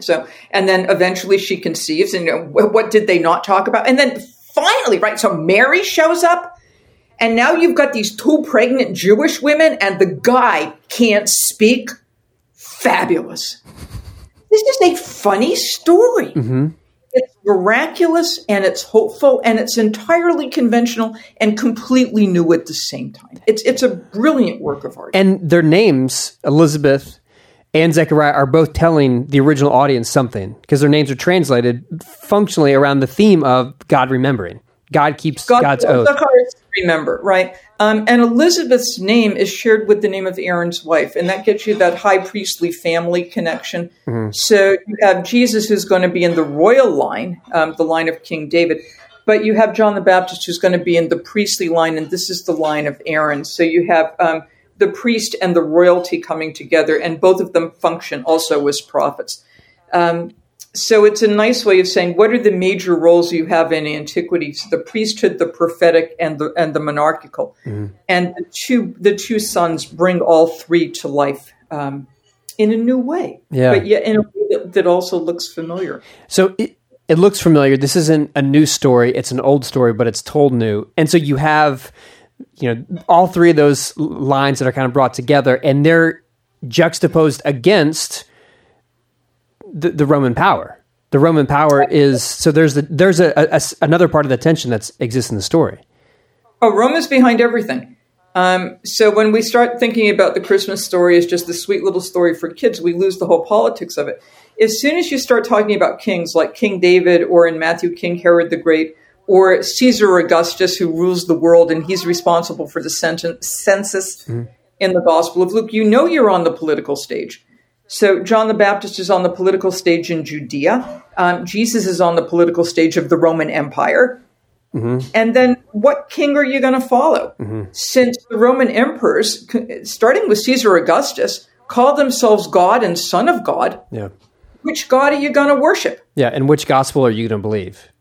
So, and then eventually she conceives, and you know, wh- what did they not talk about? And then finally, right? So Mary shows up, and now you've got these two pregnant Jewish women, and the guy can't speak. Fabulous. This is a funny story. Mm-hmm. It's miraculous and it's hopeful and it's entirely conventional and completely new at the same time. It's it's a brilliant work of art. And their names, Elizabeth and Zechariah, are both telling the original audience something because their names are translated functionally around the theme of God remembering. God keeps God- God's oath. Zacharias, remember, right? Um, and Elizabeth's name is shared with the name of Aaron's wife, and that gets you that high priestly family connection. So you have Jesus, who's going to be in the royal line, um, the line of King David, but you have John the Baptist, who's going to be in the priestly line, and this is the line of Aaron. So you have um, the priest and the royalty coming together, and both of them function also as prophets. Um, so it's a nice way of saying what are the major roles you have in antiquity? So the priesthood, the prophetic, and the and the monarchical, and the two the two sons bring all three to life um, in a new way, Yeah. but yet in a way that, that also looks familiar. So it, it looks familiar. This isn't a new story. It's an old story, but it's told new. And so you have, you know, all three of those lines that are kind of brought together, and they're juxtaposed against the, the Roman power. The Roman power is so there's the, there's a, a- another part of the tension that exists in the story. Oh, Rome is behind everything. Um, so when we start thinking about the Christmas story as just the sweet little story for kids, we lose the whole politics of it. As soon as you start talking about kings like King David or in Matthew, King Herod the Great, or Caesar Augustus, who rules the world and he's responsible for the senten- census mm-hmm. in the Gospel of Luke, you know you're on the political stage. So John the Baptist is on the political stage in Judea. Um, Jesus is on the political stage of the Roman Empire. Mm-hmm. And then what king are you going to follow? Mm-hmm. Since the Roman emperors, starting with Caesar Augustus, called themselves God and Son of God, Yeah. which God are you going to worship? Yeah. And which gospel are you going to believe?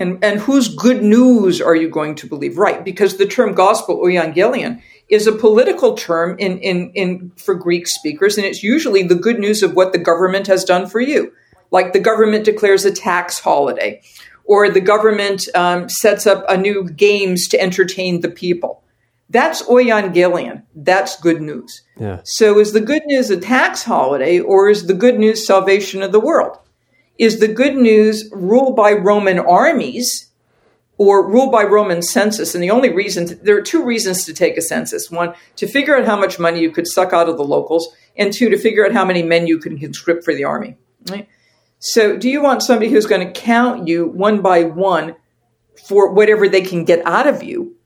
And, and whose good news are you going to believe? Right, because the term gospel, euangelion, is a political term in, in, in for Greek speakers, and it's usually the good news of what the government has done for you. Like the government declares a tax holiday, or the government um, sets up a new games to entertain the people. That's euangelion. That's good news. Yeah. So is the good news a tax holiday, or is the good news salvation of the world? Is the good news rule by Roman armies or rule by Roman census? And the only reason, there are two reasons to take a census. One, to figure out how much money you could suck out of the locals, and two, to figure out how many men you can conscript for the army. Right? So, do you want somebody who's going to count you one by one for whatever they can get out of you?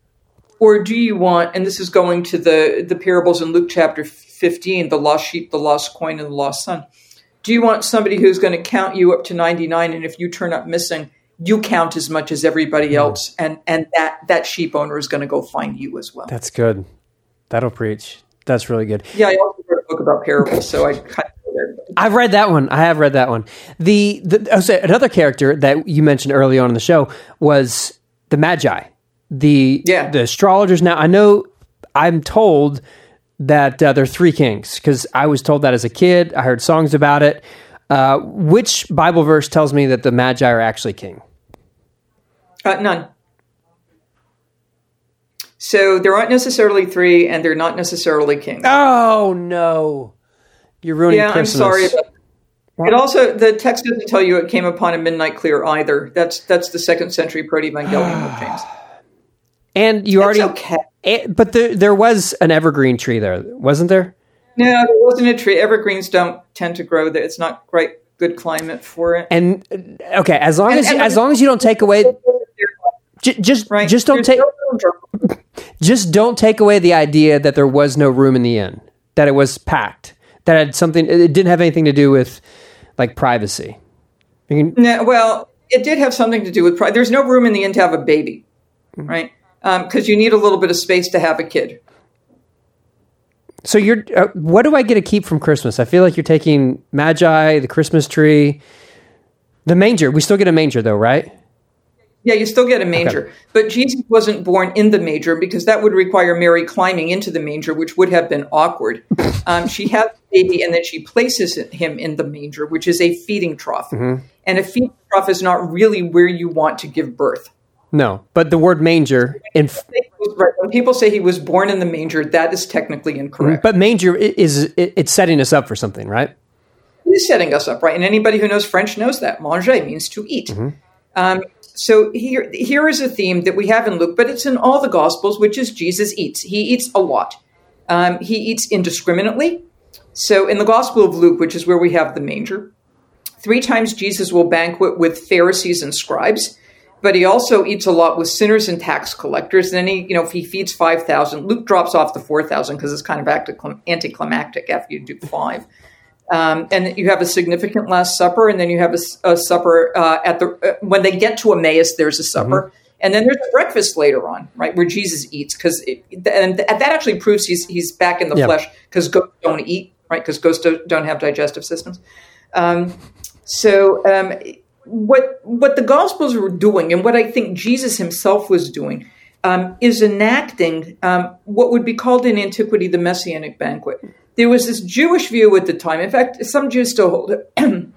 Or do you want, and this is going to the, the parables in Luke chapter 15, the lost sheep, the lost coin, and the lost son. Do you want somebody who's going to count you up to 99, and if you turn up missing, you count as much as everybody hmm. else, and, and that, that sheep owner is going to go find you as well? That's good. That'll preach. That's really good. Yeah, I also wrote a book about parables, so I kind of I've read that one. I have read that one. The, the oh, so another character that you mentioned early on in the show was the Magi, the Yeah. the astrologers. Now I know I'm told that uh, there are three kings because I was told that as a kid. I heard songs about it. Uh, which Bible verse tells me that the Magi are actually king? Uh, none. So there aren't necessarily three, and they're not necessarily kings. Oh no, you're ruining Yeah, Christmas. I'm sorry. It also the text doesn't tell you it came upon a midnight clear either. That's that's the second century proto-evangelium of James. and you already, okay. Eh, but there there was an evergreen tree there, wasn't there? No, there wasn't a tree. Evergreens don't tend to grow there. It's not quite good climate for it. And uh, okay, as long as and- as long as you don't take away, j- just Right? just don't There's take no just don't take away the idea that there was no room in the inn, that it was packed, that it had something. It didn't have anything to do with like privacy. I mean, No, well, it did have something to do with pride. There's no room in the inn to have a baby, right? Because you need a little bit of space to have a kid. so you're uh, what do I get to keep from Christmas? I feel like you're taking magi, the Christmas tree, the manger. We still get a manger though, right? Yeah, you still get a manger. Okay. But Jesus wasn't born in the manger because that would require Mary climbing into the manger, which would have been awkward. Um, she has the baby and then she places him in the manger, which is a feeding trough. Mm-hmm. And a feeding trough is not really where you want to give birth. No, but the word manger in when people say he was born in the manger, that is technically incorrect. But manger is it's setting us up for something, right? It is setting us up, right? And anybody who knows French knows that manger means to eat. Mm-hmm. Um, so here, here is a theme that we have in Luke, but it's in all the Gospels, which is Jesus eats. He eats a lot. Um, he eats indiscriminately. So in the Gospel of Luke, which is where we have the manger, three times Jesus will banquet with Pharisees and scribes but he also eats a lot with sinners and tax collectors. And then he, you know, if he feeds 5,000, Luke drops off the 4,000 because it's kind of anticlimactic after you do five. Um, and you have a significant Last Supper, and then you have a, a supper uh, at the uh, when they get to Emmaus. There's a supper, mm-hmm. and then there's a breakfast later on, right, where Jesus eats because and that actually proves he's he's back in the flesh because ghosts don't eat, right? Because ghosts don't have digestive systems. Um, so um, what what the Gospels were doing, and what I think Jesus himself was doing, um, is enacting um, what would be called in antiquity the Messianic banquet. There was this Jewish view at the time. In fact, some Jews still hold it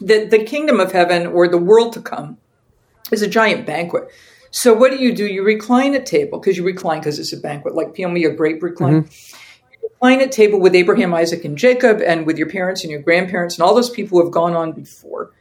that the kingdom of heaven or the world to come is a giant banquet. So what do you do? You recline at table because you recline because it's a banquet, like peel me a grape recline. Mm-hmm. You recline at table with Abraham, Isaac, and Jacob, and with your parents and your grandparents and all those people who have gone on before.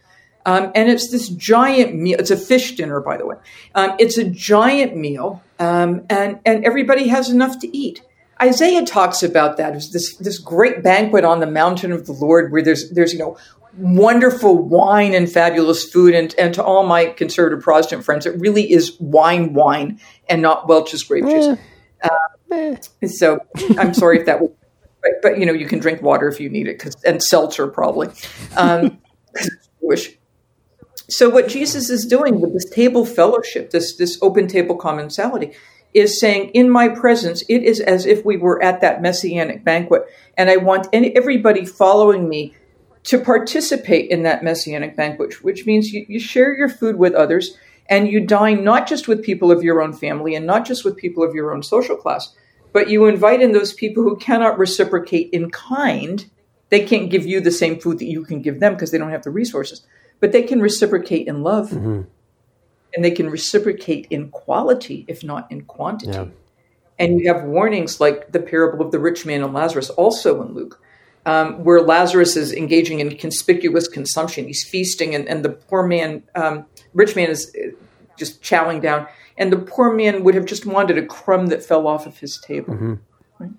Um, and it's this giant meal. It's a fish dinner, by the way. Um, it's a giant meal, um, and and everybody has enough to eat. Isaiah talks about that. It's this this great banquet on the mountain of the Lord, where there's there's you know wonderful wine and fabulous food. And and to all my conservative Protestant friends, it really is wine, wine, and not Welch's grape juice. Uh, so I'm sorry if that was. But, but, you know you can drink water if you need it, cause, and seltzer probably. Um, Jewish so what Jesus is doing with this table fellowship, this this open table commensality, is saying, in my presence, it is as if we were at that messianic banquet, and I want any, everybody following me to participate in that messianic banquet, which means you, you share your food with others and you dine not just with people of your own family and not just with people of your own social class, but you invite in those people who cannot reciprocate in kind. They can't give you the same food that you can give them because they don't have the resources but they can reciprocate in love mm-hmm. and they can reciprocate in quality, if not in quantity. Yeah. And you have warnings like the parable of the rich man and Lazarus, also in Luke, um, where Lazarus is engaging in conspicuous consumption. He's feasting, and, and the poor man, um, rich man, is uh, just chowing down. And the poor man would have just wanted a crumb that fell off of his table. Mm-hmm. Right?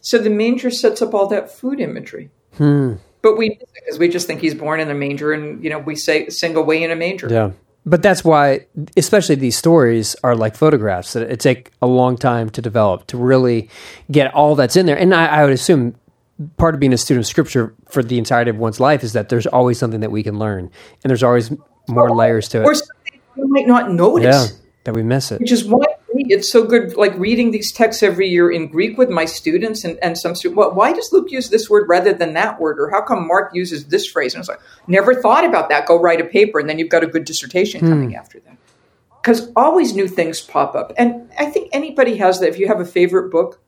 So the manger sets up all that food imagery. Hmm but we because we just think he's born in a manger, and you know we say sing away in a manger. Yeah, but that's why, especially these stories are like photographs that it take a long time to develop to really get all that's in there. And I, I would assume part of being a student of scripture for the entirety of one's life is that there's always something that we can learn, and there's always more layers to it. Or something you might not notice. Yeah, that we miss it. Which is why it's so good, like reading these texts every year in Greek with my students and, and some students. Well, why does Luke use this word rather than that word? Or how come Mark uses this phrase? And it's like, never thought about that. Go write a paper, and then you've got a good dissertation hmm. coming after that. Because always new things pop up. And I think anybody has that. If you have a favorite book,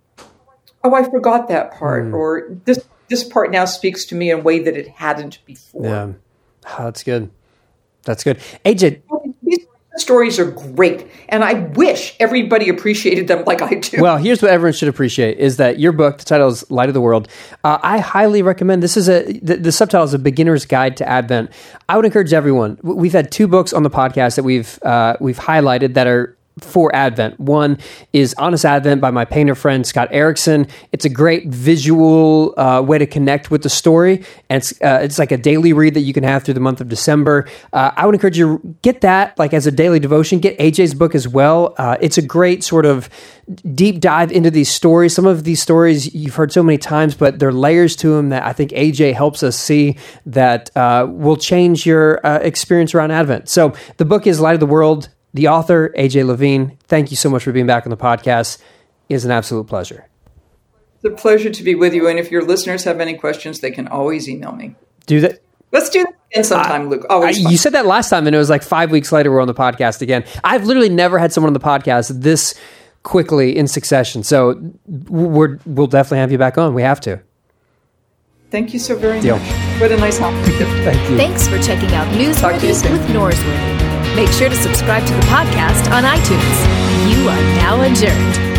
oh, I forgot that part. Hmm. Or this, this part now speaks to me in a way that it hadn't before. Yeah. Oh, that's good. That's good. AJ, stories are great and i wish everybody appreciated them like i do. Well here's what everyone should appreciate is that your book the title is light of the world uh, i highly recommend this is a the, the, subtitle is a beginner's guide to advent. I would encourage everyone we've had two books on the podcast that we've uh, we've highlighted that are for Advent. One is Honest Advent by my painter friend Scott Erickson. It's a great visual uh, way to connect with the story, and it's uh, it's like a daily read that you can have through the month of December. Uh, I would encourage you to get that like as a daily devotion. Get AJ's book as well. Uh, it's a great sort of deep dive into these stories. Some of these stories you've heard so many times, but there are layers to them that I think AJ helps us see that uh, will change your uh, experience around Advent. So the book is Light of the World the author, AJ Levine, thank you so much for being back on the podcast. It is an absolute pleasure. It's a pleasure to be with you. And if your listeners have any questions, they can always email me. Do that. Let's do that again sometime, Luke. Always I- you said that last time, and it was like five weeks later we're on the podcast again. I've literally never had someone on the podcast this quickly in succession. So we're we'll definitely have you back on. We have to. Thank you so very Deal. much. What a nice help. Thank you. Thanks for checking out News to you Newsworthy soon. with Norsworthy. Make sure to subscribe to the podcast on iTunes. You are now adjourned.